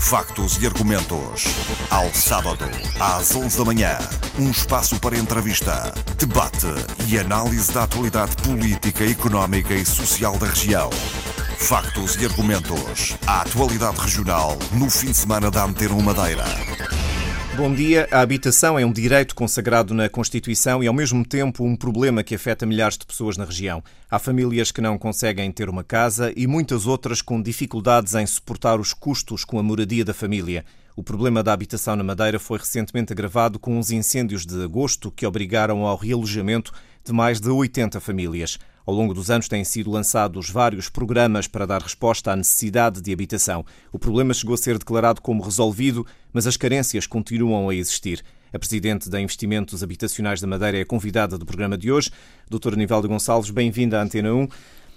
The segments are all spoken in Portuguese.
Factos e argumentos. Ao sábado, às 11 da manhã. Um espaço para entrevista, debate e análise da atualidade política, económica e social da região. Factos e argumentos. A atualidade regional no fim de semana da Antena Madeira. Bom dia. A habitação é um direito consagrado na Constituição e, ao mesmo tempo, um problema que afeta milhares de pessoas na região. Há famílias que não conseguem ter uma casa e muitas outras com dificuldades em suportar os custos com a moradia da família. O problema da habitação na Madeira foi recentemente agravado com os incêndios de agosto que obrigaram ao realojamento de mais de 80 famílias. Ao longo dos anos têm sido lançados vários programas para dar resposta à necessidade de habitação. O problema chegou a ser declarado como resolvido, mas as carências continuam a existir. A Presidente da Investimentos Habitacionais da Madeira é convidada do programa de hoje. Doutora Nivaldo Gonçalves, bem-vinda à Antena 1.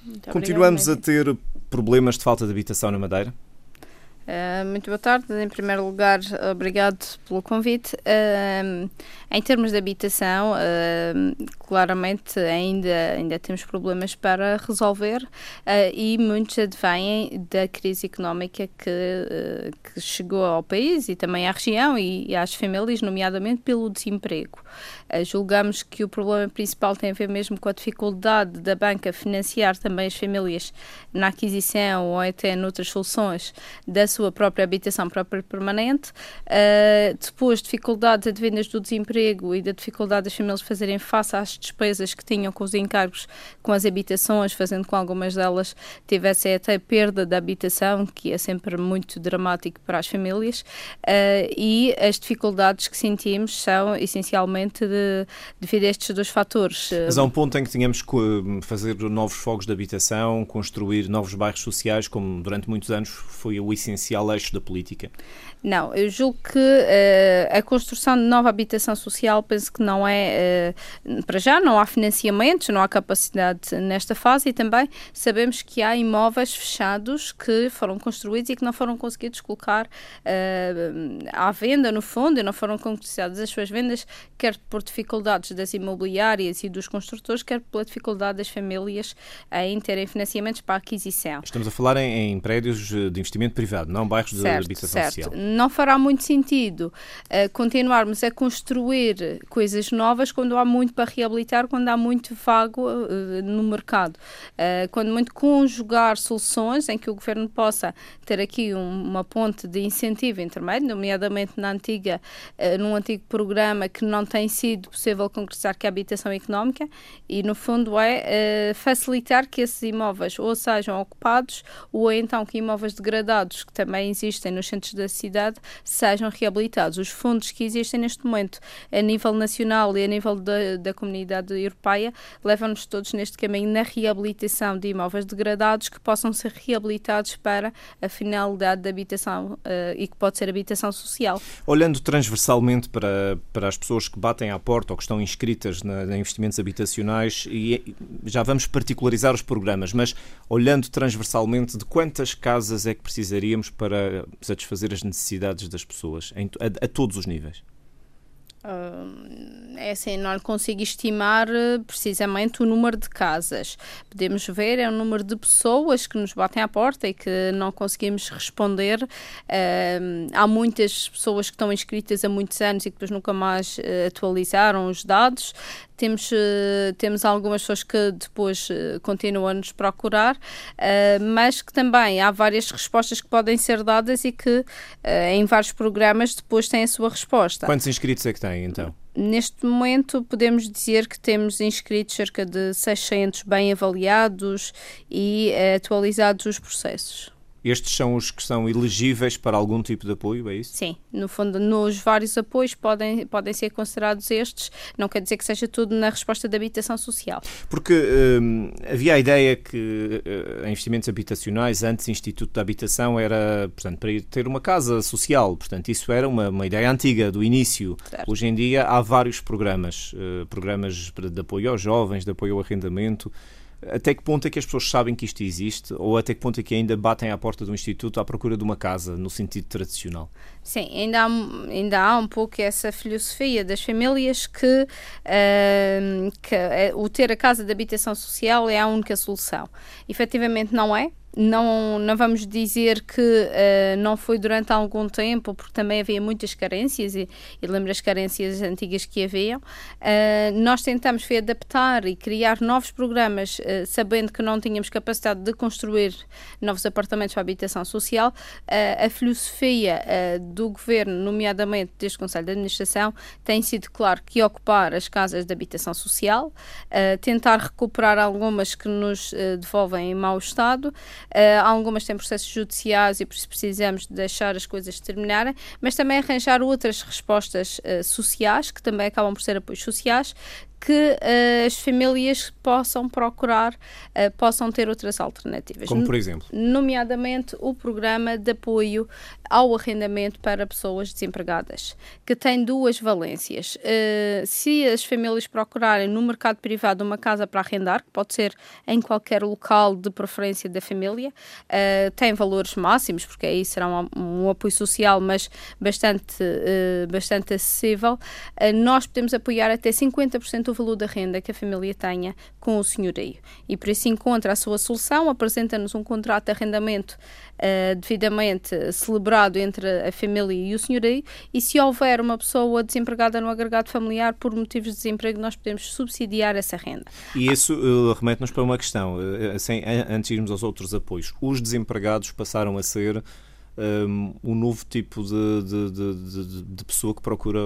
Muito Continuamos a ter problemas de falta de habitação na Madeira? Uh, muito boa tarde. Em primeiro lugar, obrigado pelo convite. Uh, em termos de habitação, uh, claramente ainda, ainda temos problemas para resolver e muitos advêm da crise económica que, que chegou ao país e também à região e, e às famílias, nomeadamente pelo desemprego. julgamos que o problema principal tem a ver mesmo com a dificuldade da banca financiar também as famílias na aquisição ou até noutras soluções da sua própria habitação própria permanente. depois, dificuldades advindas do desemprego e da dificuldade das famílias fazerem face às despesas que tinham com os encargos com as habitações, fazendo com algumas delas tivessem até perda da habitação, que é sempre muito dramático para as famílias, uh, e as dificuldades que sentimos são essencialmente de, devido a estes dois fatores. Mas há um ponto em que tínhamos que fazer novos fogos de habitação, construir novos bairros sociais, como durante muitos anos foi o essencial eixo da política. Não, eu julgo que uh, a construção de nova habitação social penso que não é, uh, para já, não há financiamentos, não há capacidade nesta fase e também sabemos que há imóveis fechados que foram construídos e que não foram conseguidos colocar uh, à venda, no fundo, e não foram concretizadas as suas vendas, quer por dificuldades das imobiliárias e dos construtores, quer pela dificuldade das famílias em terem financiamentos para a aquisição. Estamos a falar em, em prédios de investimento privado, não bairros certo, de habitação certo. social não fará muito sentido uh, continuarmos a construir coisas novas quando há muito para reabilitar, quando há muito vago uh, no mercado. Uh, quando muito conjugar soluções em que o governo possa ter aqui um, uma ponte de incentivo intermédio, nomeadamente na antiga, num antigo programa que não tem sido possível concretizar, que é a habitação económica, e no fundo é facilitar que esses imóveis ou sejam ocupados ou então que imóveis degradados que também existem nos centros da cidade sejam reabilitados. Os fundos que existem neste momento a nível nacional e a nível da, da comunidade europeia levam-nos todos neste caminho na reabilitação de imóveis degradados que possam ser reabilitados para a finalidade de habitação uh, e que pode ser habitação social. Olhando transversalmente para, para as pessoas que batem à porta ou que estão inscritas na, na investimentos habitacionais, e já vamos particularizar os programas, mas olhando transversalmente, de quantas casas é que precisaríamos para satisfazer as necessidades? Necessidades das pessoas em, a, a todos os níveis? Uh, é assim, não consigo estimar eh, precisamente o número de casas. Podemos ver é o número de pessoas que nos batem à porta e que não conseguimos responder. Uh, há muitas pessoas que estão inscritas há muitos anos e que depois nunca mais uh, atualizaram os dados. Temos, uh, temos algumas pessoas que depois uh, continuam a nos procurar, uh, mas que também há várias respostas que podem ser dadas e que em vários programas depois têm a sua resposta. Quantos inscritos é que têm então? Neste momento, podemos dizer que temos inscritos cerca de 600 bem avaliados e atualizados os processos. Estes são os que são elegíveis para algum tipo de apoio, é isso? Sim, no fundo, nos vários apoios podem, podem ser considerados estes, não quer dizer que seja tudo na resposta da habitação social. Porque hum, havia a ideia que uh, investimentos habitacionais, antes Instituto da Habitação, era, portanto, para ter uma casa social, portanto, isso era uma, uma ideia antiga, do início. Certo. Hoje em dia há vários programas, uh, programas de apoio aos jovens, de apoio ao arrendamento, até que ponto é que as pessoas sabem que isto existe ou até que ponto é que ainda batem à porta do Instituto à procura de uma casa, no sentido tradicional? Sim, ainda há, ainda há um pouco essa filosofia das famílias que, uh, que uh, o ter a casa de habitação social é a única solução. Efetivamente não é, não, não vamos dizer que uh, não foi durante algum tempo, porque também havia muitas carências e, e lembro as carências antigas que haviam. Uh, nós tentamos foi adaptar e criar novos programas, uh, sabendo que não tínhamos capacidade de construir novos apartamentos para habitação social. a filosofia do governo, nomeadamente deste Conselho de Administração, tem sido, claro, que ocupar as casas de habitação social, tentar recuperar algumas que nos devolvem em mau estado. Uh, algumas têm processos judiciais e por isso precisamos deixar as coisas terminarem, mas também arranjar outras respostas uh, sociais, que também acabam por ser apoios sociais, que uh, as famílias possam procurar, uh, possam ter outras alternativas. Como por exemplo? Nomeadamente o programa de apoio ao arrendamento para pessoas desempregadas, que tem duas valências. Uh, se as famílias procurarem no mercado privado uma casa para arrendar, que pode ser em qualquer local de preferência da família, tem valores máximos, porque aí será um, um apoio social, mas bastante, bastante acessível. nós podemos apoiar até 50% o valor da renda que a família tenha com o senhorio. E por isso encontra a sua solução, apresenta-nos um contrato de arrendamento uh, devidamente celebrado entre a família e o senhorio, e se houver uma pessoa desempregada no agregado familiar por motivos de desemprego, nós podemos subsidiar essa renda. E isso uh, remete-nos para uma questão, uh, assim, antes de irmos aos outros apoios. Os desempregados passaram a ser um, um novo tipo de, de, de, de, pessoa que procura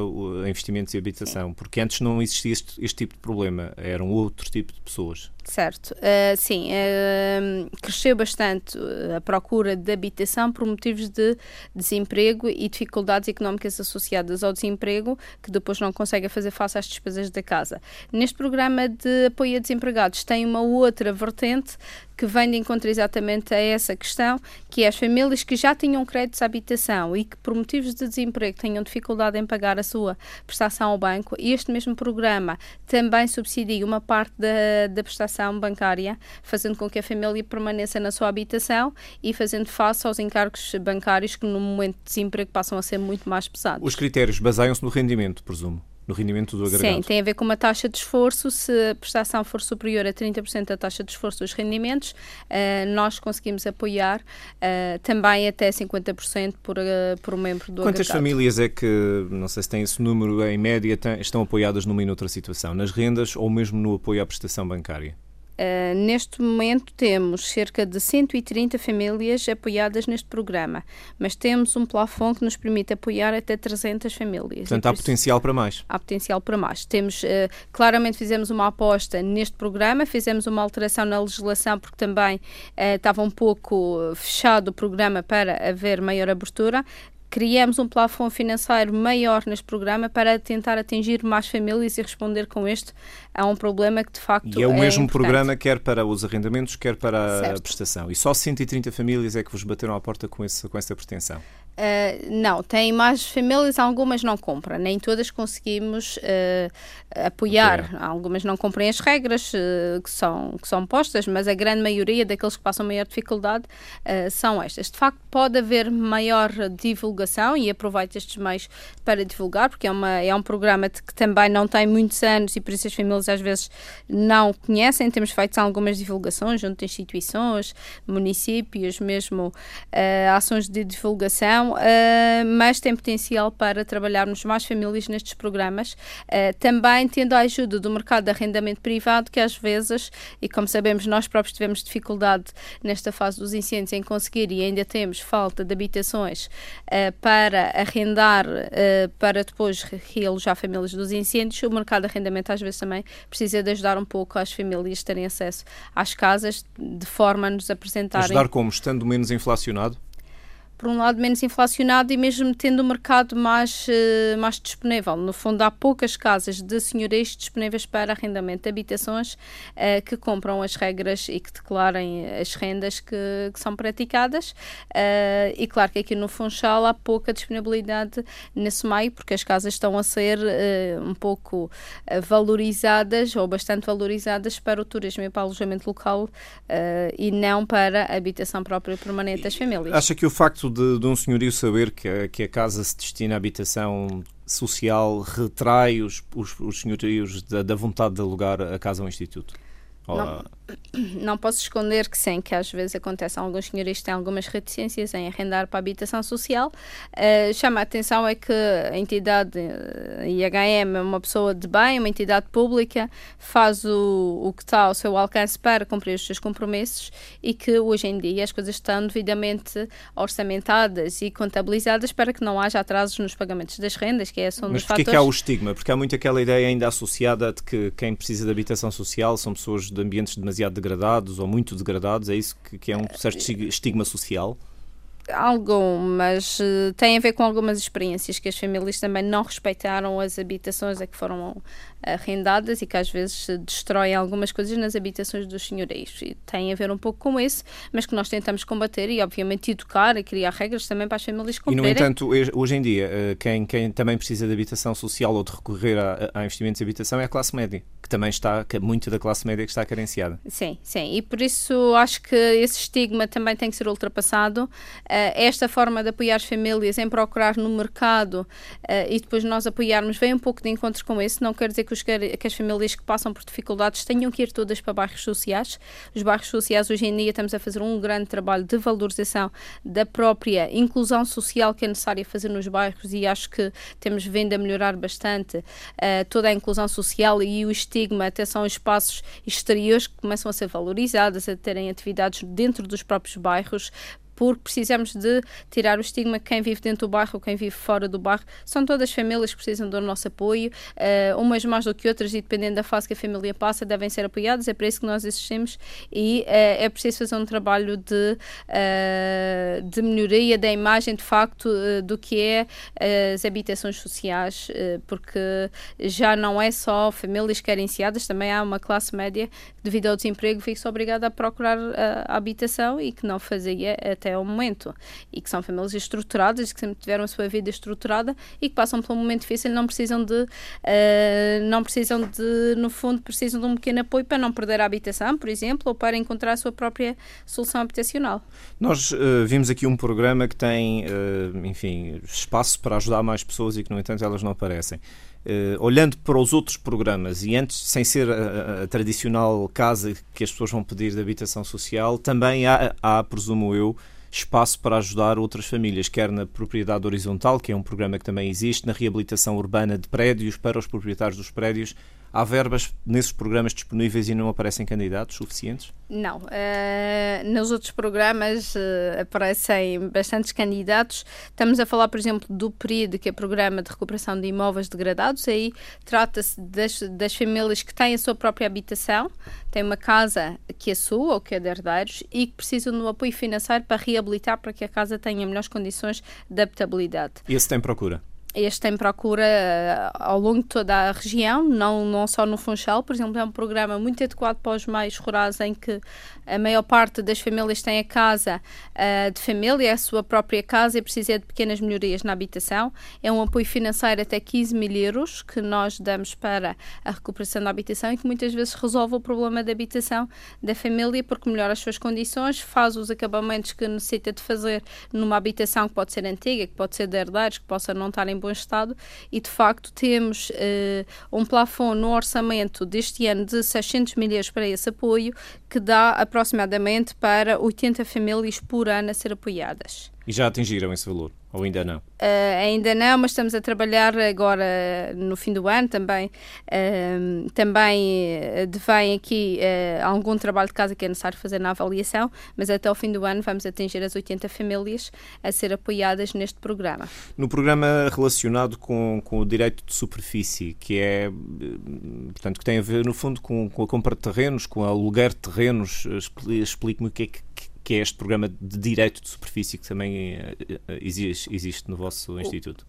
investimentos e habitação, porque antes não existia este, este tipo de problema, eram outro tipo de pessoas. Certo, uh, sim, uh, cresceu bastante a procura de habitação por motivos de desemprego e dificuldades económicas associadas ao desemprego, que depois não conseguem fazer face às despesas da casa. Neste programa de apoio a desempregados tem uma outra vertente que vem de encontro exatamente a essa questão, que é as famílias que já tinham créditos à habitação e que por motivos de desemprego tenham dificuldade em pagar a sua prestação ao banco, este mesmo programa também subsidia uma parte da, da prestação operação bancária, fazendo com que a família permaneça na sua habitação e fazendo face aos encargos bancários que no momento de desemprego passam a ser muito mais pesados. Os critérios baseiam-se no rendimento, presumo no rendimento do agregado. Sim, tem a ver com uma taxa de esforço. Se a prestação for superior a 30% da taxa de esforço dos rendimentos, uh, nós conseguimos apoiar uh, também até 50% por, uh, por membro do Quantas agregado. famílias é que, não sei se tem esse número, em média, estão apoiadas numa e noutra situação? Nas rendas ou mesmo no apoio à prestação bancária? Uh, neste momento temos cerca de 130 famílias apoiadas neste programa, mas temos um plafond que nos permite apoiar até 300 famílias. Portanto, há potencial para mais. Há potencial para mais. Temos, uh, claramente fizemos uma aposta neste programa, fizemos uma alteração na legislação porque também uh, estava um pouco fechado o programa para haver maior abertura criamos um plafond financeiro maior neste programa para tentar atingir mais famílias e responder com este a um problema que de facto E é o é mesmo importante. programa quer para os arrendamentos, quer para certo. a prestação. E só 130 famílias é que vos bateram à porta com, esse, com essa pretensão? Uh, não, tem mais famílias, algumas não compram, nem todas conseguimos uh, apoiar. Okay. Algumas não cumprem as regras uh, que, são, que são postas, mas a grande maioria daqueles que passam maior dificuldade são estas. De facto, pode haver maior divulgação e aproveito estes meios para divulgar, porque é, uma, é um programa que também não tem muitos anos e por isso as famílias às vezes não conhecem. Temos feito algumas divulgações junto a instituições, municípios, mesmo ações de divulgação uh, mas tem potencial para trabalharmos mais famílias nestes programas, uh, também tendo a ajuda do mercado de arrendamento privado, que às vezes, e como sabemos, nós próprios tivemos dificuldade nesta fase dos incêndios em conseguir e ainda temos falta de habitações uh, para arrendar, para depois realojar famílias dos incêndios, o mercado de arrendamento às vezes também precisa de ajudar um pouco as famílias terem acesso às casas, de forma a nos apresentarem... Ajudar como? Estando menos inflacionado? Por um lado, menos inflacionado e mesmo tendo o mercado mais, uh, mais disponível. No fundo, há poucas casas de senhorios disponíveis para arrendamento de habitações uh, que compram as regras e que declarem as rendas que, que são praticadas. Uh, e claro que aqui no Funchal há pouca disponibilidade nesse meio, porque as casas estão a ser um pouco valorizadas ou bastante valorizadas para o turismo e para o alojamento local e não para a habitação própria permanente das famílias. Acha que o facto facto de, de um senhorio saber que a, que a casa se destina à habitação social retrai os, os, os senhorios da, da vontade de alugar a casa ao Instituto? Não, não posso esconder que sim, que às vezes acontece, alguns senhores têm algumas reticências em arrendar para a habitação social. Uh, chama a atenção é que a entidade uh, IHM é uma pessoa de bem, uma entidade pública, faz o, o que está ao seu alcance para cumprir os seus compromissos e que hoje em dia as coisas estão devidamente orçamentadas e contabilizadas para que não haja atrasos nos pagamentos das rendas, que é um Mas dos fatores... Mas que há o estigma? Porque há muito aquela ideia ainda associada de que quem precisa de habitação social são pessoas de ambientes demasiado degradados ou muito degradados, é isso que, que é um certo estigma social? Algumas uh, tem a ver com algumas experiências que as famílias também não respeitaram as habitações a que foram arrendadas e que às vezes destroem algumas coisas nas habitações dos senhorios. E tem a ver um pouco com isso, mas que nós tentamos combater e, obviamente, educar e criar regras também para as famílias cumprirem. E, no entanto, hoje em dia, eh, quem, quem também precisa de habitação social ou de recorrer a, a investimentos de habitação é a classe média, que também está, que muito da classe média que está carenciada. Sim, sim, e por isso acho que esse estigma também tem que ser ultrapassado. Uh, esta forma de apoiar as famílias em procurar no mercado uh, e depois nós apoiarmos vem um pouco de encontro com isso, não quer dizer que, os, que as famílias que passam por dificuldades tenham que ir todas para bairros sociais. Os bairros sociais, hoje em dia, estamos a fazer um grande trabalho de valorização da própria inclusão social que é necessária fazer nos bairros e acho que temos vindo a melhorar bastante uh, toda a inclusão social e o estigma até são espaços exteriores que começam a ser valorizados, a terem atividades dentro dos próprios bairros porque precisamos de tirar o estigma que quem vive dentro do bairro, quem vive fora do bairro, são todas famílias que precisam do nosso apoio, uh, umas mais do que outras, e dependendo da fase que a família passa, devem ser apoiadas, é para isso que nós existimos e uh, é preciso fazer um trabalho de, uh, de melhoria da imagem, de facto, do que é as habitações sociais, porque já não é só famílias carenciadas, também há uma classe média que, devido ao desemprego, fica obrigada a procurar a habitação e que não fazia até até ao momento e que são famílias estruturadas, que sempre tiveram a sua vida estruturada e que passam por um momento difícil não precisam de, uh, não precisam de, no fundo, precisam de um pequeno apoio para não perder a habitação, por exemplo, ou para encontrar a sua própria solução habitacional. Nós uh, vimos aqui um programa que tem, uh, enfim, espaço para ajudar mais pessoas e que, no entanto, elas não aparecem. Uh, olhando para os outros programas e antes, sem ser a, a, tradicional casa que as pessoas vão pedir de habitação social, também há, há presumo eu, espaço para ajudar outras famílias, quer na propriedade horizontal, que é um programa que também existe, na reabilitação urbana de prédios para os proprietários dos prédios Há verbas nesses programas disponíveis e não aparecem candidatos suficientes? Não. Uh, nos outros programas uh, aparecem bastantes candidatos. Estamos a falar, por exemplo, do PRID, que é o Programa de Recuperação de Imóveis Degradados. Aí trata-se das, das famílias que têm a sua própria habitação, têm uma casa que é sua ou que é de herdeiros e que precisam de um apoio financeiro para reabilitar para que a casa tenha melhores condições de habitabilidade. E esse tem procura? Este tem procura uh, ao longo de toda a região, não, não só no Funchal, por exemplo, é um programa muito adequado para os mais rurais, em que a maior parte das famílias tem a casa uh, de família, a sua própria casa e precisa de pequenas melhorias na habitação. É um apoio financeiro até 15 mil euros que nós damos para a recuperação da habitação e que muitas vezes resolve o problema da habitação da família porque melhora as suas condições, faz os acabamentos que necessita de fazer numa habitação que pode ser antiga, que pode ser de herdeiros, que possa não estar em bom estado e de facto temos uh, um plafond no orçamento deste ano de 600 milhões para esse apoio que dá aproximadamente para 80 famílias por ano a ser apoiadas. E já atingiram esse valor? Ou ainda não? Uh, ainda não, mas estamos a trabalhar agora no fim do ano também. Uh, também vem aqui uh, algum trabalho de casa que é necessário fazer na avaliação, mas até ao fim do ano vamos atingir as 80 famílias a ser apoiadas neste programa. No programa relacionado com, com o direito de superfície, que é, portanto, que tem a ver, no fundo, com, com a compra de terrenos, com o aluguer de terrenos, explique-me o que é que que é este programa de direito de superfície que também eh, eh, existe, existe no vosso o, instituto?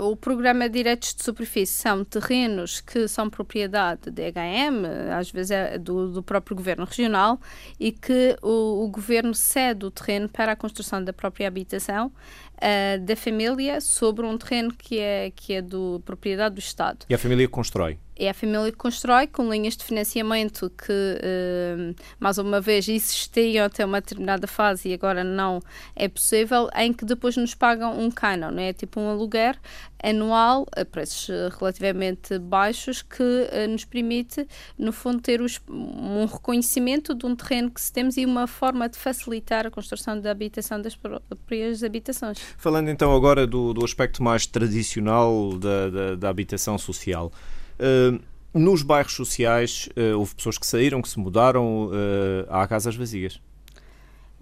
O programa de direitos de superfície são terrenos que são propriedade da HM, às vezes é do, do próprio governo regional, e que o, o, governo cede o terreno para a construção da própria habitação uh, da família sobre um terreno que é, que é do propriedade do Estado. E a família constrói? É a família que constrói com linhas de financiamento que, uh, mais uma vez, existiam até uma determinada fase e agora não é possível, em que depois nos pagam um canon, não é? Tipo um aluguer anual a preços eh, relativamente baixos que uh, nos permite, no fundo, ter os, um reconhecimento de um terreno que se temos e uma forma de facilitar a construção da habitação das próprias habitações. Falando então agora do, do aspecto mais tradicional da, da, da habitação social. Uh, nos bairros sociais, uh, houve pessoas que saíram, que se mudaram, uh, há casas vazias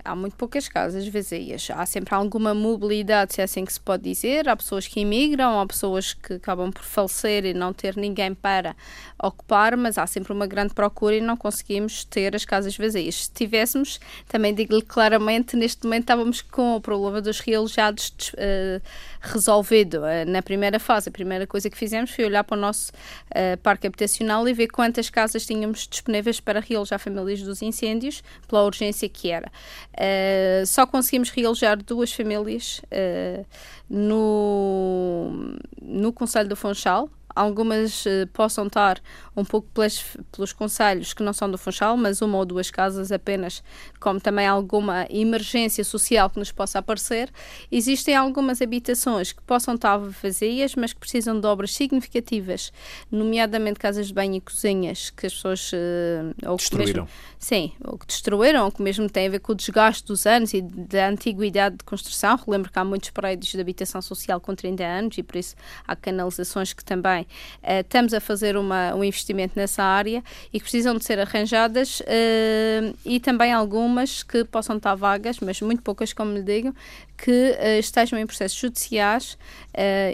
há muito poucas casas vazias. Há sempre alguma mobilidade, se é assim que se pode dizer. Há pessoas que imigram, há pessoas que acabam por falecer e não ter ninguém para ocupar, mas há sempre uma grande procura e não conseguimos ter as casas vazias. Se tivéssemos, também digo-lhe claramente, neste momento estávamos com o problema dos realojados uh, resolvido. Uh, na primeira fase, a primeira coisa que fizemos foi olhar para o nosso uh, parque habitacional e ver quantas casas tínhamos disponíveis para realojar famílias dos incêndios, pela urgência que era. Uh, só conseguimos realojar duas famílias uh, no, no Conselho do Funchal, algumas uh, possam estar um pouco pelas, pelos conselhos que não são do Funchal, mas uma ou duas casas apenas, como também alguma emergência social que nos possa aparecer. Existem algumas habitações que possam estar vazias, mas que precisam de obras significativas, nomeadamente casas de banho e cozinhas, que as pessoas... Uh, ou destruíram. Mesmo, sim, ou que destruíram, ou que mesmo tem a ver com o desgaste dos anos e da antiguidade de construção. Relembro que há muitos prédios de habitação social com 30 anos e por isso há canalizações que também uh, estamos a fazer uma, um investimento nessa área e que precisam de ser arranjadas uh, e também algumas que possam estar vagas, mas muito poucas, como lhe digo, que uh, estejam em processos judiciais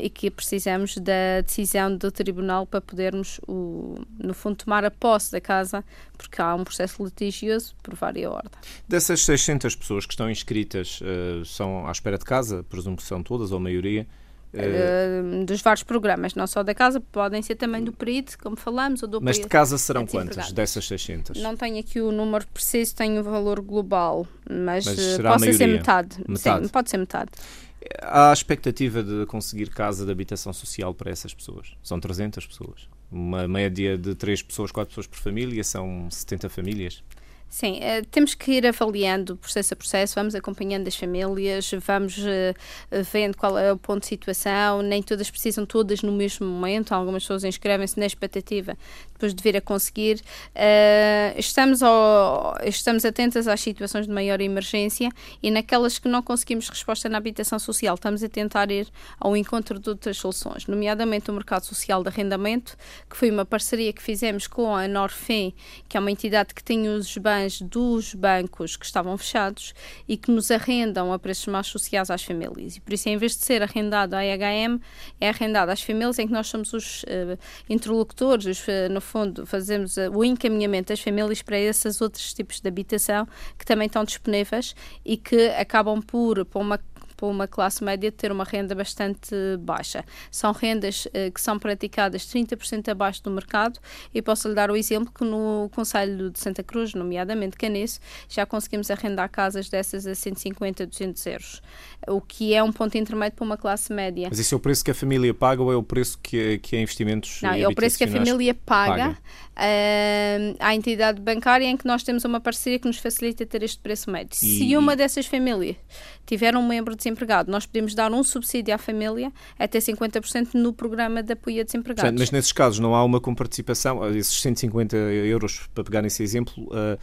e que precisamos da decisão do tribunal para podermos, o, no fundo, tomar a posse da casa, porque há um processo litigioso por várias ordens. Dessas 600 pessoas que estão inscritas, são à espera de casa, presumo que são todas ou a maioria, Uh, dos vários programas, não só da casa, podem ser também do PRID, como falamos, ou do Mas de casa serão quantas dessas 600? Não tenho aqui o número preciso, tenho o valor global, mas, mas eh, pode ser metade. metade. Sim, pode ser metade. Há a expectativa de conseguir casa de habitação social para essas pessoas. São 300 pessoas. Uma média de 3 pessoas, 4 pessoas por família, são 70 famílias. Sim, uh, temos que ir avaliando processo a processo, vamos acompanhando as famílias, vamos uh, vendo qual é o ponto de situação, nem todas precisam todas no mesmo momento, algumas pessoas inscrevem-se na expectativa depois de vir a conseguir. Uh, estamos, ao, estamos atentas às situações de maior emergência e naquelas que não conseguimos resposta na habitação social, estamos a tentar ir ao encontro de outras soluções, nomeadamente o mercado social de arrendamento, que foi uma parceria que fizemos com a Norfem, que é uma entidade que tem os bens dos bancos que estavam fechados e que nos arrendam a preços mais sociais às famílias. E por isso, em vez de ser arrendado à IHM, é arrendado às famílias em que nós somos os uh, interlocutores, os, uh, no fundo, fazemos uh, o encaminhamento das famílias para esses outros tipos de habitação que também estão disponíveis e que acabam por, por uma para uma classe média ter uma renda bastante baixa. São rendas uh, que são praticadas 30% abaixo do mercado e posso lhe dar o exemplo que no Conselho de Santa Cruz, nomeadamente Canesso, já conseguimos arrendar casas dessas a 150, 200 euros, o que é um ponto intermédio para uma classe média. Mas isso é o preço que a família paga ou é o preço que, que é investimentos Não, é o preço que a família paga, paga. Uh, à entidade bancária em que nós temos uma parceria que nos facilita ter este preço médio. E... Se uma dessas famílias tiver um membro desempregado, nós podemos dar um subsídio à família até 50% no programa de apoio a desempregados. Mas nesses casos não há uma comparticipação, esses 150 euros, para pegar nesse exemplo, uh,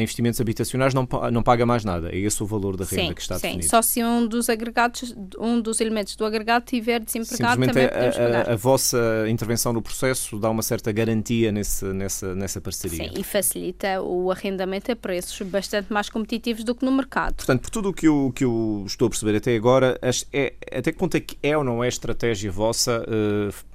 em investimentos habitacionais não, não paga mais nada. É esse o valor da renda sim, que está sim. definido. Só se um dos agregados, um dos elementos do agregado tiver desempregado, também podemos pagar. A, a, vossa intervenção no processo dá uma certa garantia nesse, nessa, nessa parceria. Sim, e facilita o arrendamento a preços bastante mais competitivos do que no mercado. Portanto, por tudo o que eu, que eu estou a perceber até agora, é, até que ponto é que é ou não é estratégia vossa uh,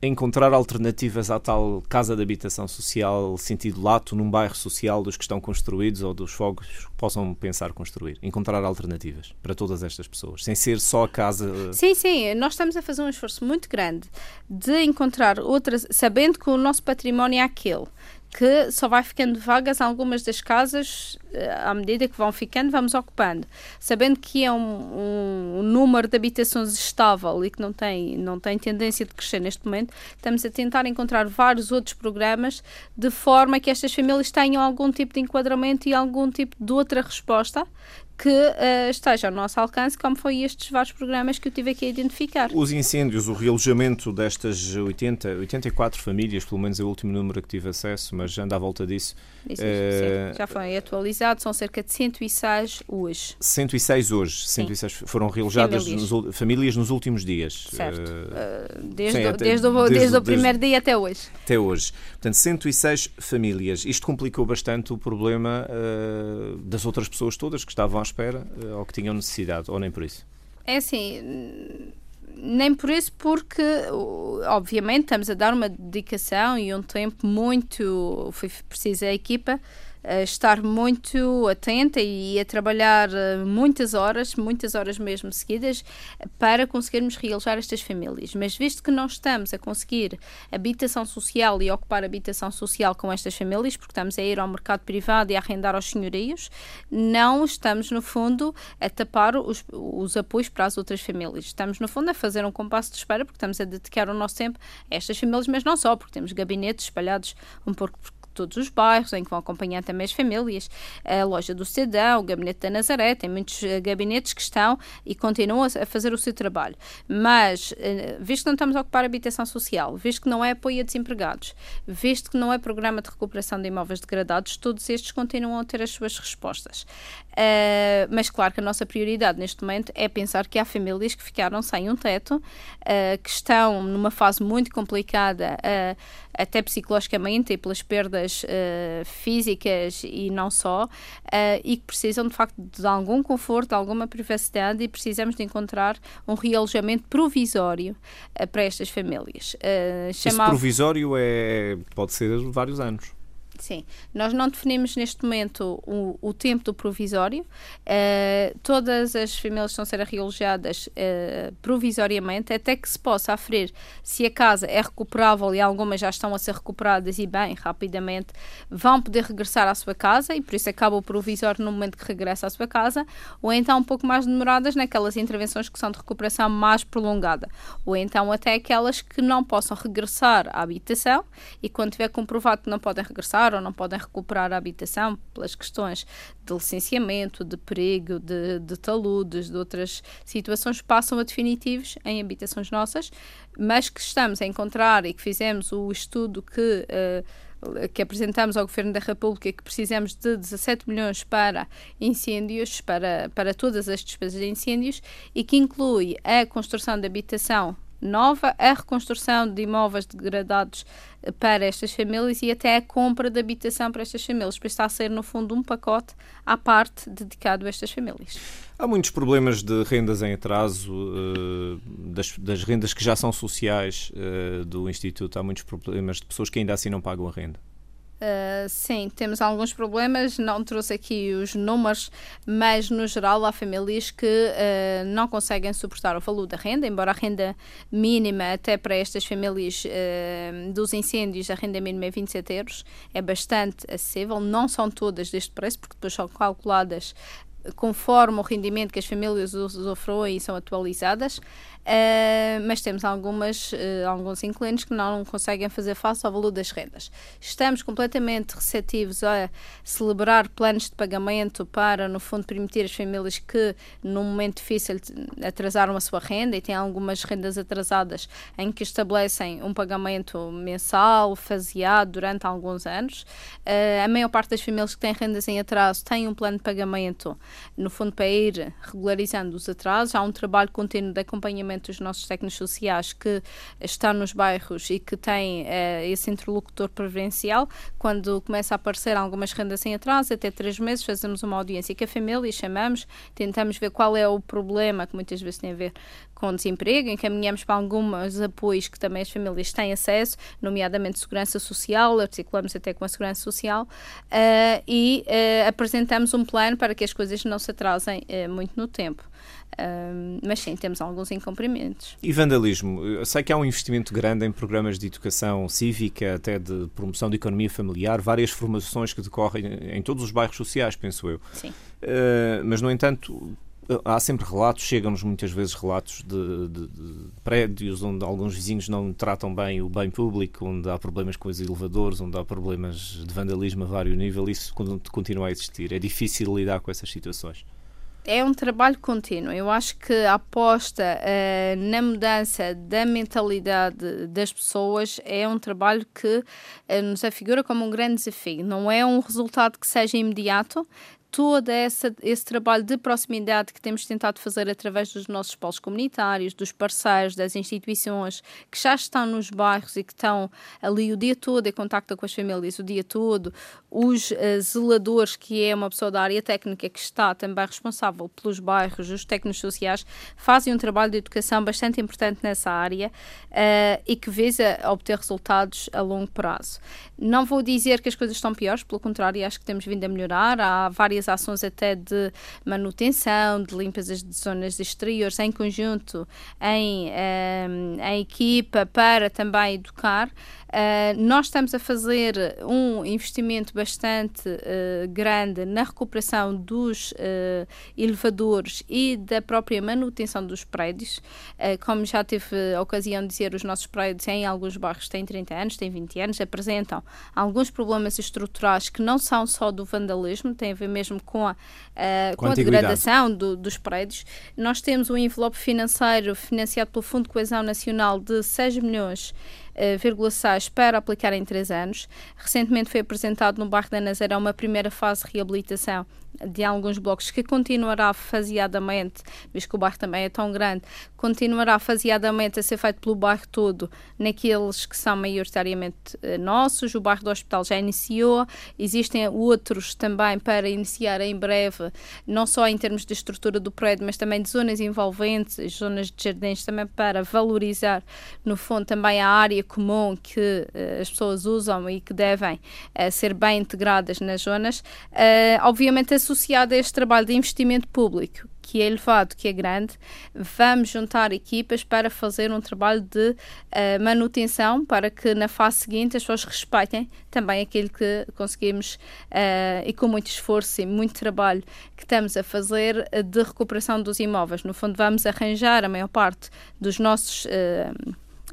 encontrar alternativas à tal casa de habitação social, sentido lato, num bairro social dos que estão construídos ou dos fogos que possam pensar construir. Encontrar alternativas para todas estas pessoas, sem ser só a casa. Sim, sim, nós estamos a fazer um esforço muito grande de encontrar outras, sabendo que o nosso património é aquele que só vai ficando vagas algumas das casas eh, à medida que vão ficando, vamos ocupando. Sabendo que é um, um, um, número de habitações estável e que não tem, não tem tendência de crescer neste momento, estamos a tentar encontrar vários outros programas de forma que estas famílias tenham algum tipo de enquadramento e algum tipo de outra resposta que uh, esteja ao nosso alcance, como foi estes vários programas que eu tive aqui a identificar. Os incêndios, o realojamento destas 80, 84 famílias, pelo menos é o último número que tive acesso, mas anda à volta disso. Isso, uh, já foi atualizado, são cerca de 106 hoje. 106 hoje, 106 sim. foram realojadas famílias. Nos, famílias nos últimos dias. Certo, uh, desde, sim, o, desde, o, desde, desde, o primeiro dia até hoje. Até hoje. Portanto, 106 famílias. Isto complicou bastante o problema das outras pessoas todas que estavam à espera eh, ou que tinham necessidade, ou nem por isso? É assim, nem por isso, porque obviamente estamos a dar uma dedicação e um tempo muito. Foi preciso a equipa estar muito atenta e a trabalhar eh, muitas horas, muitas horas mesmo seguidas, para conseguirmos realojar estas famílias. Mas visto que não estamos a conseguir habitação social e ocupar habitação social com estas famílias, porque estamos a ir ao mercado privado e a arrendar aos senhorios, não estamos, no fundo, a tapar os, os apoios para as outras famílias. Estamos, no fundo, a fazer um compasso de espera, porque estamos a dedicar o nosso tempo a estas famílias, mas não só, porque temos gabinetes espalhados um pouco por todos os bairros, em que vão acompanhar também as famílias, a loja do Cidadão, o gabinete da Nazaré, tem muitos eh, gabinetes que estão e continuam a fazer o seu trabalho. Mas, eh, visto que não estamos a ocupar habitação social, visto que não é apoio a desempregados, visto que não é programa de recuperação de imóveis degradados, todos estes continuam a ter as suas respostas. Uh, mas claro que a nossa prioridade neste momento é pensar que há famílias que ficaram sem um teto, uh, que estão numa fase muito complicada, uh, até psicologicamente e pelas perdas físicas e não só, e que precisam de facto de algum conforto, de alguma privacidade e precisamos de encontrar um realojamento provisório para estas famílias. Esse provisório é, pode ser vários anos. Sim, nós não definimos neste momento o, o tempo do provisório. Uh, todas as famílias estão a ser realojadas uh, provisoriamente, até que se possa aferir se a casa é recuperável e algumas já estão a ser recuperadas e bem, rapidamente, vão poder regressar à sua casa e por isso acaba o provisório no momento que regressa à sua casa, ou então um pouco mais demoradas naquelas intervenções que são de recuperação mais prolongada, ou então até aquelas que não possam regressar à habitação e quando tiver comprovado que não podem regressar ou não podem recuperar a habitação pelas questões de licenciamento, de perigo, de, de taludes, de outras situações, passam a definitivos em habitações nossas, mas que estamos a encontrar e que fizemos o estudo que. Uh, que apresentamos ao Governo da República que precisamos de 17 milhões para incêndios, para, para todas as despesas de incêndios e que inclui a construção de habitação nova, a reconstrução de imóveis degradados para estas famílias e até a compra de habitação para estas famílias. Por isso está a ser, no fundo, um pacote à parte dedicado a estas famílias. Há muitos problemas de rendas em atraso, uh, das, das, rendas que já são sociais uh, do Instituto. Há muitos problemas de pessoas que ainda assim não pagam a renda. Uh, sim, temos alguns problemas, não trouxe aqui os números, mas no geral há famílias que uh, não conseguem suportar o valor da renda, embora a renda mínima, até para estas famílias uh, dos incêndios, a renda mínima é 27 euros, é bastante acessível, não são todas deste preço, porque depois são calculadas conforme o rendimento que as famílias usufruem e são atualizadas, uh, mas temos algumas, uh, alguns inquilinos que não conseguem fazer face ao valor das rendas. Estamos completamente receptivos a celebrar planos de pagamento para, no fundo, permitir às famílias que, num momento difícil, atrasaram a sua renda e têm algumas rendas atrasadas em que estabelecem um pagamento mensal, faseado durante alguns anos. Uh, a maior parte das famílias que têm rendas em atraso têm um plano de pagamento no fundo, para ir regularizando os atrasos. Há um trabalho contínuo de acompanhamento dos nossos técnicos sociais que está nos bairros e que tem uh, esse interlocutor preferencial. Quando começa a aparecer algumas rendas em atraso, até três meses, fazemos uma audiência com a família, chamamos, tentamos ver qual é o problema, que muitas vezes tem a ver com desemprego, encaminhamos para alguns apoios que também as famílias têm acesso, nomeadamente segurança social, articulamos até com a segurança social uh, e uh, apresentamos um plano para que as coisas não se atrasem uh, muito no tempo. Mas sim, temos alguns incumprimentos. E vandalismo? Eu sei que há um investimento grande em programas de educação cívica, até de promoção de economia familiar, várias formações que decorrem em todos os bairros sociais, penso eu. Sim. Uh, mas, no entanto, há sempre relatos, chegam-nos muitas vezes relatos de, de, de, prédios onde alguns vizinhos não tratam bem o bem público, onde há problemas com os elevadores, onde há problemas de vandalismo a vários níveis, isso continua a existir. É difícil lidar com essas situações. É um trabalho contínuo. Eu acho que a aposta uh, na mudança da mentalidade das pessoas é um trabalho que uh, nos afigura como um grande desafio. Não é um resultado que seja imediato, todo essa, esse trabalho de proximidade que temos tentado fazer através dos nossos polos comunitários, dos parceiros, das instituições que já estão nos bairros e que estão ali o dia todo em contacto com as famílias o dia todo, os uh, zeladores, que é uma pessoa da área técnica que está também responsável pelos bairros, os técnicos sociais, fazem um trabalho de educação bastante importante nessa área uh, e que visa obter resultados a longo prazo. Não vou dizer que as coisas estão piores, pelo contrário, acho que temos vindo a melhorar. Há várias ações até de manutenção, de limpezas de zonas exteriores em conjunto, em, eh, em equipa, para também educar. Uh, nós estamos a fazer um investimento bastante uh, grande na recuperação dos uh, elevadores e da própria manutenção dos prédios. como já tive a ocasião de dizer, os nossos prédios em alguns bairros têm 30 anos, têm 20 anos, apresentam alguns problemas estruturais que não são só do vandalismo, têm a ver mesmo com a, com, com a degradação do, dos prédios. Nós temos um envelope financeiro financiado pelo Fundo de Coesão Nacional de 6 milhões 0,6 para aplicar em 3 anos. Recentemente foi apresentado no bairro da Nazaré uma primeira fase de reabilitação de alguns blocos que continuará faseadamente, visto que o bairro também é tão grande, continuará faseadamente a ser feito pelo bairro todo, naqueles que são maioritariamente uh, nossos. O bairro do Hospital já iniciou, existem outros também para iniciar em breve, não só em termos de estrutura do prédio, mas também de zonas envolventes, zonas de jardins, também para valorizar, no fundo, também a área comum que uh, as pessoas usam e que devem uh, ser bem integradas nas zonas. obviamente, a associado a este trabalho de investimento público, que é elevado, que é grande, vamos juntar equipas para fazer um trabalho de uh, manutenção para que na fase seguinte as pessoas respeitem também aquilo que conseguimos uh, e com muito esforço e muito trabalho que estamos a fazer de recuperação dos imóveis. No fundo, vamos arranjar a maior parte dos nossos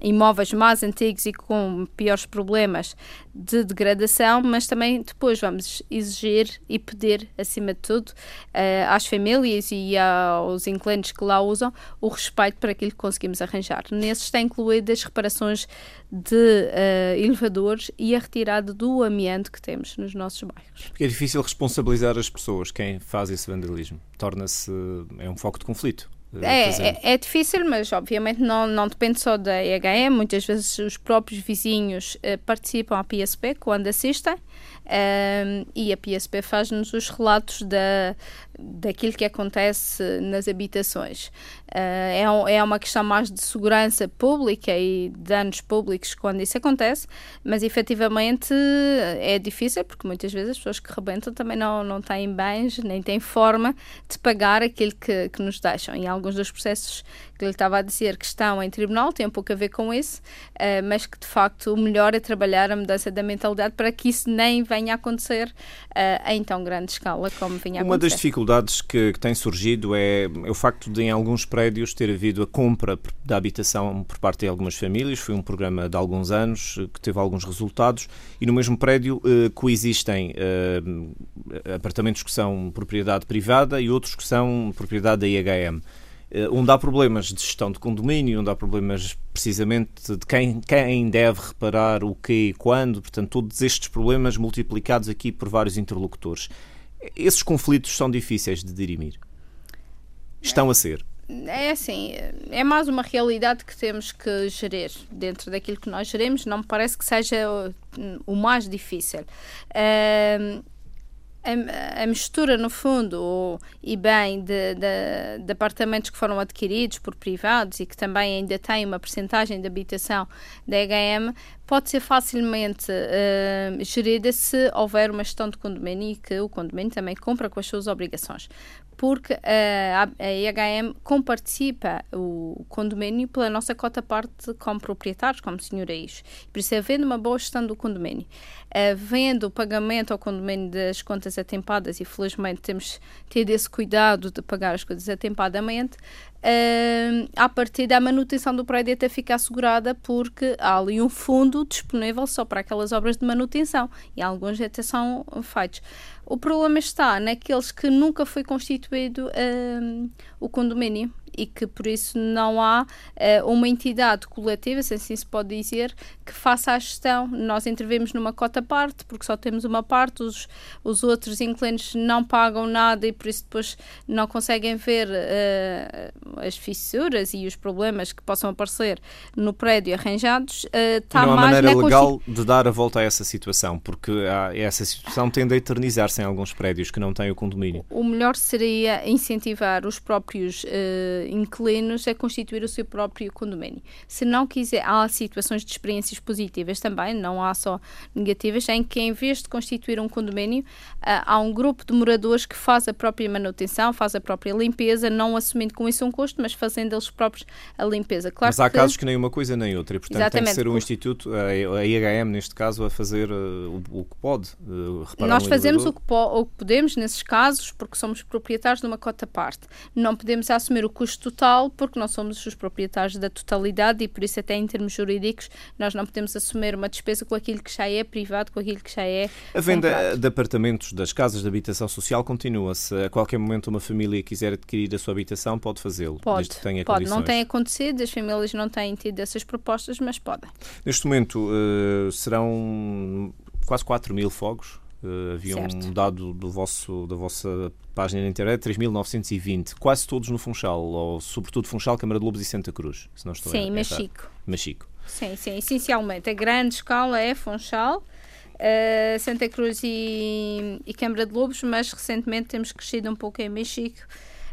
imóveis mais antigos e com piores problemas de degradação, mas também depois vamos exigir e pedir, acima de tudo, uh, às famílias e aos inquilinos que lá usam o respeito para aquilo que conseguimos arranjar. Nesses está incluído as reparações de uh, elevadores e a retirada do amianto que temos nos nossos bairros. Porque é difícil responsabilizar as pessoas, quem faz esse vandalismo. Torna-se. é um foco de conflito. É, é, é, difícil, mas obviamente não, não depende só da EHM. Muitas vezes os próprios vizinhos uh, participam à PSP quando assistem um, e a PSP faz-nos os relatos da, daquilo que acontece nas habitações. Uh, é, é uma questão mais de segurança pública e danos públicos quando isso acontece, mas efetivamente é difícil porque muitas vezes as pessoas que rebentam também não, não têm bens nem têm forma de pagar aquilo que, que nos deixam. E alguns dos processos que ele estava a dizer que estão em tribunal têm um pouco a ver com isso, uh, mas que de facto o melhor é trabalhar a mudança da mentalidade para que isso nem venha a acontecer uh, em tão grande escala como vinha a Uma acontecer. das dificuldades que, que tem surgido é, é, o facto de em alguns prédios ter havido a compra da habitação por parte de algumas famílias, foi um programa de alguns anos que teve alguns resultados e no mesmo prédio uh, coexistem apartamentos que são propriedade privada e outros que são propriedade da IHM. Eh, onde há problemas de gestão de condomínio, onde há problemas precisamente de quem, quem deve reparar o quê e quando, portanto, todos estes problemas multiplicados aqui por vários interlocutores. Esses conflitos são difíceis de dirimir. Estão a ser. É assim, é mais uma realidade que temos que gerir dentro daquilo que nós geremos. Não me parece que seja o, o mais difícil. Uh, a, a, mistura, no fundo, e bem, de, de, de, apartamentos que foram adquiridos por privados e que também ainda têm uma percentagem de habitação da EHM, pode ser facilmente uh, gerida se houver uma gestão de condomínio e que o condomínio também compra com as suas obrigações porque uh, a IHM comparticipa o condomínio pela nossa cota parte como proprietários, como senhorios. Por isso, havendo uma boa gestão do condomínio, havendo o pagamento ao condomínio das contas atempadas, e felizmente temos tido esse cuidado de pagar as coisas atempadamente, uh, a partir da manutenção do prédio até ficar assegurada, porque há ali um fundo disponível só para aquelas obras de manutenção e alguns até são feitos. O problema está naqueles que nunca foi constituído uh, o condomínio e que por isso não há uh, uma entidade coletiva, se assim se pode dizer, que faça a gestão. Nós intervemos numa cota parte, porque só temos uma parte, os, os outros inquilinos não pagam nada e por isso depois não conseguem ver uh, as fissuras e os problemas que possam aparecer no prédio arranjados. Uh, está não há maneira legal de dar a volta a essa situação, porque há, essa situação tende a eternizar-se em alguns prédios que não têm o condomínio. O melhor seria incentivar os próprios uh, inquilinos a constituir o seu próprio condomínio. Se não quiser, há situações de experiências positivas também, não há só negativas, em que em vez de constituir um condomínio, uh, há um grupo de moradores que faz a própria manutenção, faz a própria limpeza, não assumindo com isso um custo, mas fazendo eles próprios a limpeza. Claro mas há que... casos que nem uma coisa nem outra, e portanto Exatamente. tem que ser um instituto, a IHM neste caso, a fazer uh, o, o, que pode. Uh, Nós fazemos o que, o que podemos nesses casos, porque somos proprietários de uma cota parte. Não podemos assumir o custo total, porque nós somos os proprietários da totalidade e por isso até em termos jurídicos nós não podemos assumir uma despesa com aquilo que já é privado, com aquilo que já é A venda comprado. de apartamentos das casas de habitação social continua. Se a qualquer momento uma família quiser adquirir a sua habitação, pode fazê-lo, pode, tenha pode. Condições. Não tem acontecido, as famílias não têm tido essas propostas, mas podem. Neste momento uh, serão quase 4 mil fogos Uh, havia certo. um dado do vosso, da vossa página na internet, 3.920, quase todos no Funchal, ou sobretudo Funchal, Câmara de Lobos e Santa Cruz, se não estou Sim, Machico. Machico. Sim, sim, essencialmente. A grande escala é Funchal, uh, Santa Cruz e, e Câmara de Lobos, mas recentemente temos crescido um pouco em Machico,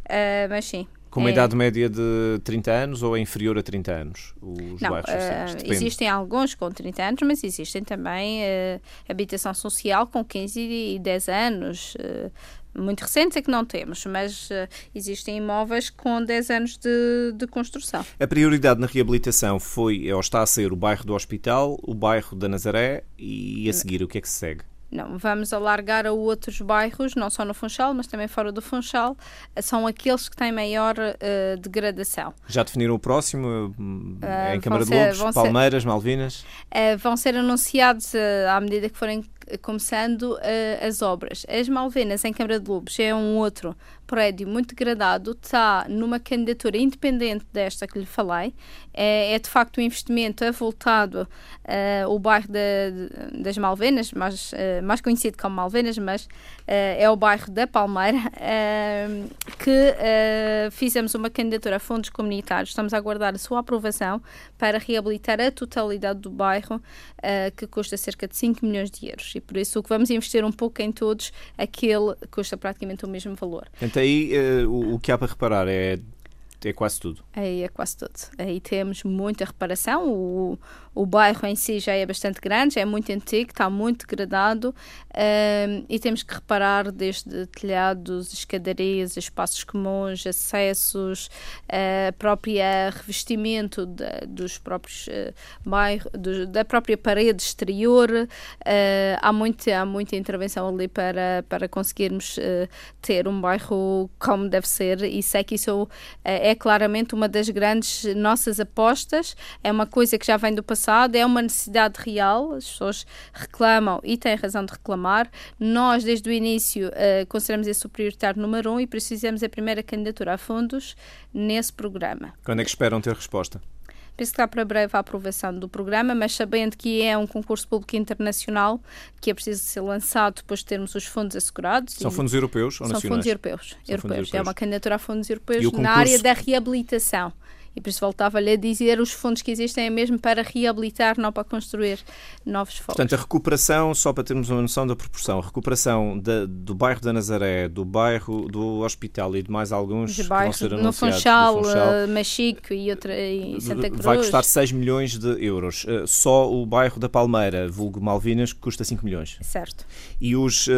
uh, mas sim, com uma é. idade média de 30 anos ou é inferior a 30 anos? Os Não, bairros sociais? Uh, existem alguns com 30 anos, mas existem também uh, habitação social com 15 e 10 anos. Uh, muito recentes é que não temos, mas uh, existem imóveis com 10 anos de, de, construção. A prioridade na reabilitação foi, ou está a ser, o bairro do Hospital, o bairro da Nazaré e a seguir o que é que se segue? Não, vamos alargar a outros bairros, não só no Funchal, mas também fora do Funchal. São aqueles que têm maior uh, degradação. Já definiram o próximo? Uh, em Câmara de Lobos, Palmeiras, ser, Malvinas? Uh, vão ser anunciados à medida que forem começando as obras. As Malvinas, em Câmara de Lobos, é um outro prédio muito degradado, está numa candidatura independente desta que lhe falei. É, é de facto um investimento avultado uh, o bairro de, de, das Malvenas, mais, uh, mais conhecido como Malvenas, mas uh, é o bairro da Palmeira, que fizemos uma candidatura a fundos comunitários. Estamos a aguardar a sua aprovação para reabilitar a totalidade do bairro, que custa cerca de 5 milhões de euros. E por isso o que vamos investir um pouco em todos, aquele custa praticamente o mesmo valor. Então aí o, o que há para reparar é é quase tudo. Aí é quase tudo. Aí temos muita reparação. O, o bairro em si já é bastante grande, já é muito antigo, está muito degradado um, e temos que reparar desde telhados, escadarias, espaços comuns, acessos, uh, própria revestimento de, dos próprios uh, bairros, do, da própria parede exterior. Uh, há, muito, há muita intervenção ali para, para conseguirmos uh, ter um bairro como deve ser e sei que isso é claramente uma das grandes nossas apostas, é uma coisa que já vem do passado passado, é uma necessidade real, as pessoas reclamam e têm razão de reclamar. Nós, desde o início, uh, consideramos esse o prioritário número um e precisamos a primeira candidatura a fundos nesse programa. Quando é que esperam ter resposta? Penso que está para breve a aprovação do programa, mas sabendo que é um concurso público internacional que é preciso ser lançado depois de termos os fundos assegurados. São fundos europeus ou são nacionais? Fundos europeus, europeus. Fundos europeus. É uma candidatura a fundos europeus concurso... na área da reabilitação E por isso voltava-lhe a dizer, os fundos que existem é mesmo para reabilitar, não para construir novos fogos. Portanto, a recuperação, só para termos uma noção da proporção, a recuperação da, do bairro da Nazaré, do bairro do Hospital e de mais alguns de bairros, que vão ser no Funchal, no Funchal, uh, Machico e, outra, e Santa Cruz. Vai custar 6 milhões de euros. Uh, só o bairro da Palmeira, vulgo Malvinas, custa 5 milhões. Certo. E os...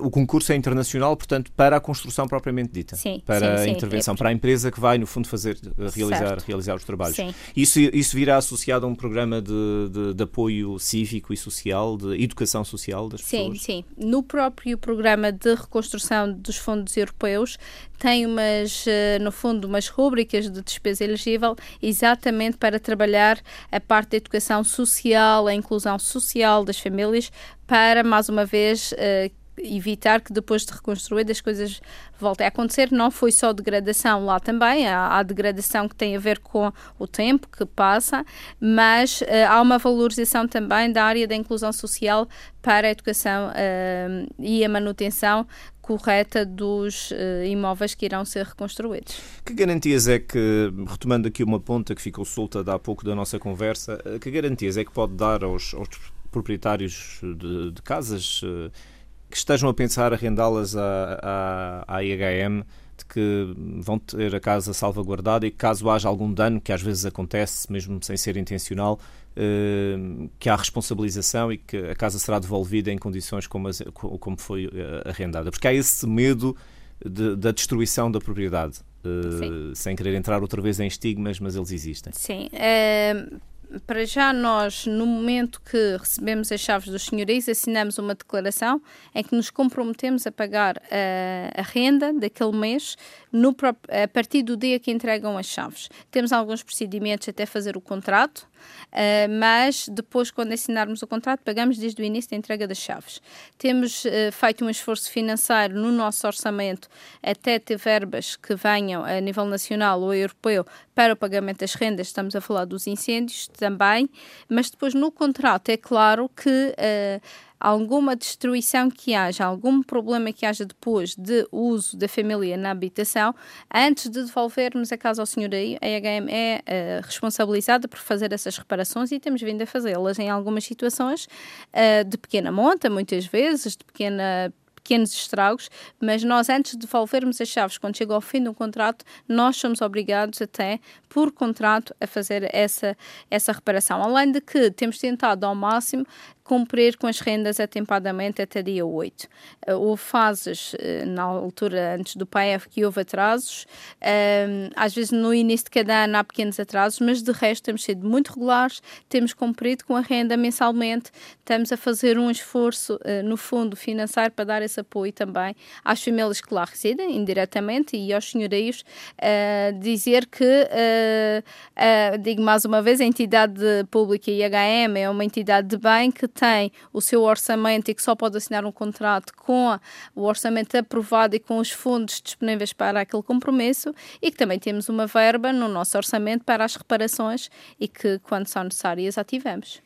O concurso é internacional, portanto, para a construção propriamente dita. Sim, para sim, a intervenção, é para a empresa que vai, no fundo, fazer, realizar, realizar os trabalhos. Sim. Isso, isso virá associado a um programa de, de, de, apoio cívico e social, de educação social das sim, pessoas? Sim, sim. No próprio programa de reconstrução dos fundos europeus, tem umas, eh, no fundo, umas rúbricas de despesa elegível exatamente para trabalhar a parte da educação social, a inclusão social das famílias, para, mais uma vez, eh, evitar que depois de reconstruir as coisas voltem a acontecer. Não foi só degradação lá também, há, há degradação que tem a ver com o tempo que passa, mas uh, há uma valorização também da área da inclusão social para a educação uh, e a manutenção correta dos uh, imóveis que irão ser reconstruídos. Que garantias é que, retomando aqui uma ponta que ficou solta há pouco da nossa conversa, que garantias é que pode dar aos, aos proprietários de, de casas que estejam a pensar arrendá-las à, à, à IHM de que vão ter a casa salvaguardada e que caso haja algum dano, que às vezes acontece, mesmo sem ser intencional, eh, que há responsabilização e que a casa será devolvida em condições como, como foi eh, arrendada. Porque há esse medo de, da destruição da propriedade. Uh, sem querer entrar outra vez em estigmas, mas eles existem. Sim. Uh, para já nós, no momento que recebemos as chaves dos senhorios, assinamos uma declaração em que nos comprometemos a pagar a, a renda daquele mês no, a partir do dia que entregam as chaves. Temos alguns procedimentos até fazer o contrato, Uh, mas depois, quando assinarmos o contrato, pagamos desde o início da entrega das chaves. Temos uh, feito um esforço financeiro no nosso orçamento até ter verbas que venham a nível nacional ou europeu para o pagamento das rendas, estamos a falar dos incêndios também, mas depois no contrato é claro que uh, alguma destruição que haja, algum problema que haja depois de uso da família na habitação, antes de devolvermos a casa ao senhorio, a EHM é uh, responsabilizada por fazer essas reparações e temos vindo a fazê-las em algumas situações uh, de pequena monta, muitas vezes, de pequena pequenos estragos, mas nós, antes de devolvermos as chaves, quando chega ao fim do contrato, nós somos obrigados até, por contrato, a fazer essa, essa reparação. Além de que temos tentado ao máximo cumprir com as rendas atempadamente até dia 8. Uh, houve fases, uh, na altura antes do PAEF, que houve atrasos. Uh, às vezes, no início de cada ano, há pequenos atrasos, mas de resto, temos sido muito regulares, temos cumprido com a renda mensalmente, estamos a fazer um esforço, no fundo, financeiro para dar esse apoio também às famílias que lá residem, indiretamente, e aos senhorios, dizer que, digo mais uma vez, a entidade pública IHM é uma entidade de bem que tem o seu orçamento e que só pode assinar um contrato com o orçamento aprovado e com os fundos disponíveis para aquele compromisso e que também temos uma verba no nosso orçamento para as reparações e que, quando são necessárias, ativamos.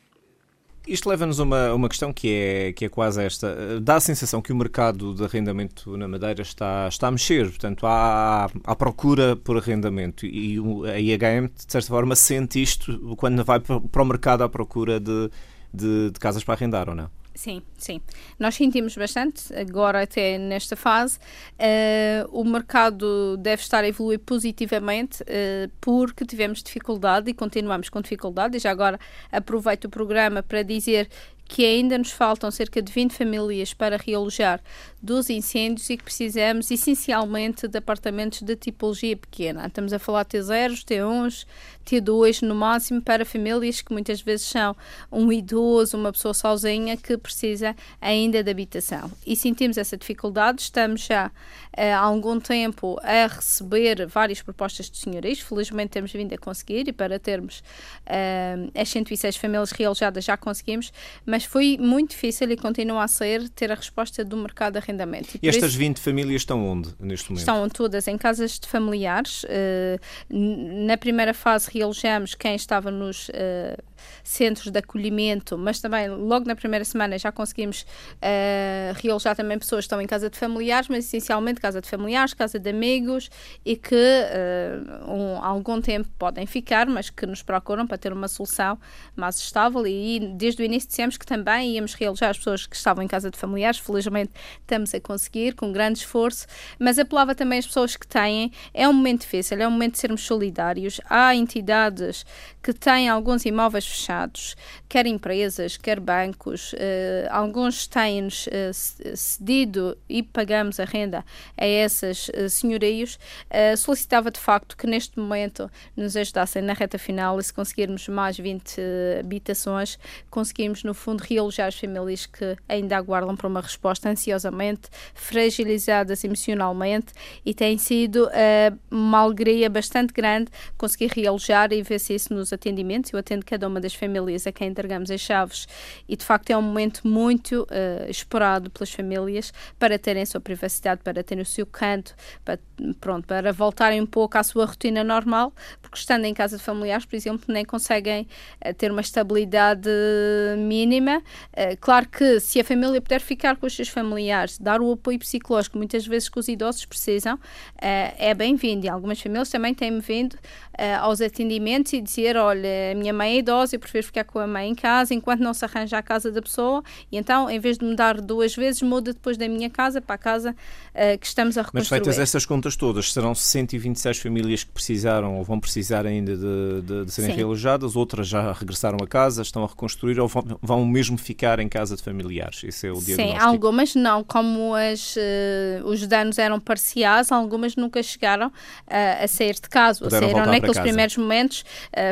Isto leva-nos a uma, uma questão que é, que é quase esta. Dá a sensação que o mercado de arrendamento na Madeira está, está a mexer, portanto, há, há procura por arrendamento e a IHM, de certa forma, sente isto quando vai para o mercado à procura de, de, de casas para arrendar ou não? Sim, sim. Nós sentimos bastante, agora até nesta fase. Uh, o mercado deve estar a evoluir positivamente uh, porque tivemos dificuldade e continuamos com dificuldade. E já agora aproveito o programa para dizer que ainda nos faltam cerca de 20 famílias para realojar dos incêndios e que precisamos essencialmente de apartamentos de tipologia pequena. Estamos a falar T0, T1, T2 no máximo para famílias que muitas vezes são um idoso, uma pessoa sozinha que precisa ainda de habitação. E sentimos essa dificuldade, estamos já eh, há algum tempo a receber várias propostas de senhorios, felizmente temos vindo a conseguir e para termos uh, as 106 famílias realojadas já conseguimos, mas foi muito difícil e continua a ser ter a resposta do mercado de arrendamento. E, e estas isso, 20 famílias estão onde neste momento? Estão todas em casas de familiares. Uh, na primeira fase realojamos quem estava nos uh, centros de acolhimento, mas também logo na primeira semana já conseguimos uh, realojar também pessoas que estão em casa de familiares, mas essencialmente casa de familiares, casa de amigos e que uh, um, algum tempo podem ficar, mas que nos procuram para ter uma solução mais estável. E desde o início dissemos que também íamos realojar as pessoas que estavam em casa de familiares, felizmente estamos a conseguir com grande esforço, mas apelava também às pessoas que têm, é um momento difícil, é um momento de sermos solidários, há entidades que têm alguns imóveis fechados, quer empresas, quer bancos, uh, alguns têm-nos uh, cedido e pagamos a renda a essas uh, senhorios, solicitava de facto que neste momento nos ajudassem na reta final e se conseguirmos mais 20 habitações, conseguimos no fundo realojar as famílias que ainda aguardam por uma resposta ansiosamente, fragilizadas emocionalmente e tem sido uma alegria bastante grande conseguir realojar e ver se isso nos atendimentos. Eu atendo cada uma das famílias a quem entregamos as chaves e de facto é um momento muito uh, esperado pelas famílias para terem a sua privacidade, para terem o seu canto, para, pronto, para voltarem um pouco à sua rotina normal, porque estando em casa de familiares, por exemplo, nem conseguem uh, ter uma estabilidade mínima. Uh, claro que se a família puder ficar com os seus familiares, dar o apoio psicológico muitas vezes que os idosos precisam, é bem-vindo. E algumas famílias também têm vindo aos atendimentos e dizer, olha, a minha mãe é idosa, eu prefiro ficar com a mãe em casa enquanto não se arranja a casa da pessoa e então, em vez de mudar duas vezes, muda depois da minha casa para a casa uh, que estamos a reconstruir. Mas feitas essas contas todas, serão 126 famílias que precisaram ou vão precisar ainda de, de, de serem Sim. realojadas, outras já regressaram a casa, estão a reconstruir ou vão, vão mesmo ficar em casa de familiares? Esse é o diagnóstico? Sim, algumas não, como as, uh, os danos eram parciais, algumas nunca chegaram uh, a sair de casa, Puderam saíram naqueles casa. primeiros momentos,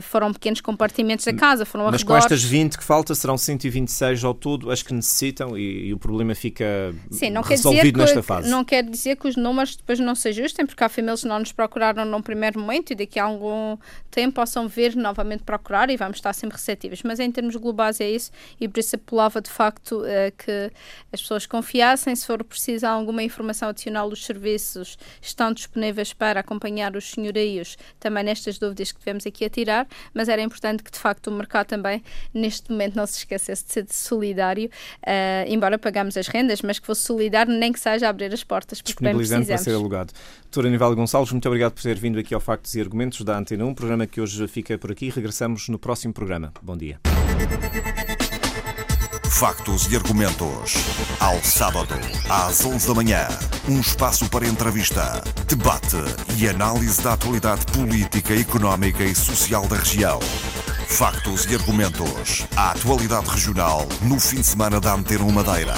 foram pequenos compartimentos da casa, foram Mas com estas 20 que falta, serão 126 ao todo as que necessitam e, e o problema fica Sim, não resolvido nesta fase. Não quer dizer que os números depois não se ajustem, porque há famílias que não nos procuraram num primeiro momento e daqui a algum tempo possam vir novamente procurar e vamos estar sempre receptivos. Mas em termos globais é isso e por isso apelava de facto uh, que as pessoas confiassem. Se for preciso alguma informação adicional, os serviços estão disponíveis para acompanhar os senhorios também nestas dúvidas que tivemos aqui a tirar, mas era importante que de facto o mercado também neste momento não se esquecesse de ser solidário, uh, embora pagamos as rendas, mas que fosse solidário, nem que seja abrir as portas, porque bem precisamos. para ser alugado. Doutora Anivaldo Gonçalves, muito obrigado por ter vindo aqui ao Factos e Argumentos da Antena 1, programa que hoje fica por aqui. Regressamos no próximo programa. Bom dia. Factos e argumentos. Ao sábado, às 11 da manhã. Um espaço para entrevista, debate e análise da atualidade política, económica e social da região. Factos e argumentos. A atualidade regional no fim de semana da Antena Madeira.